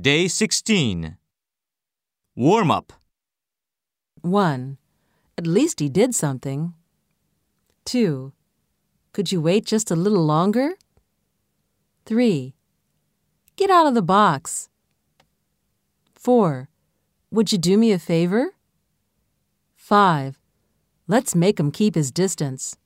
Day 16. Warm up. 1. At least he did something. 2. Could you wait just a little longer? 3. Get out of the box. 4. Would you do me a favor? 5. Let's make him keep his distance.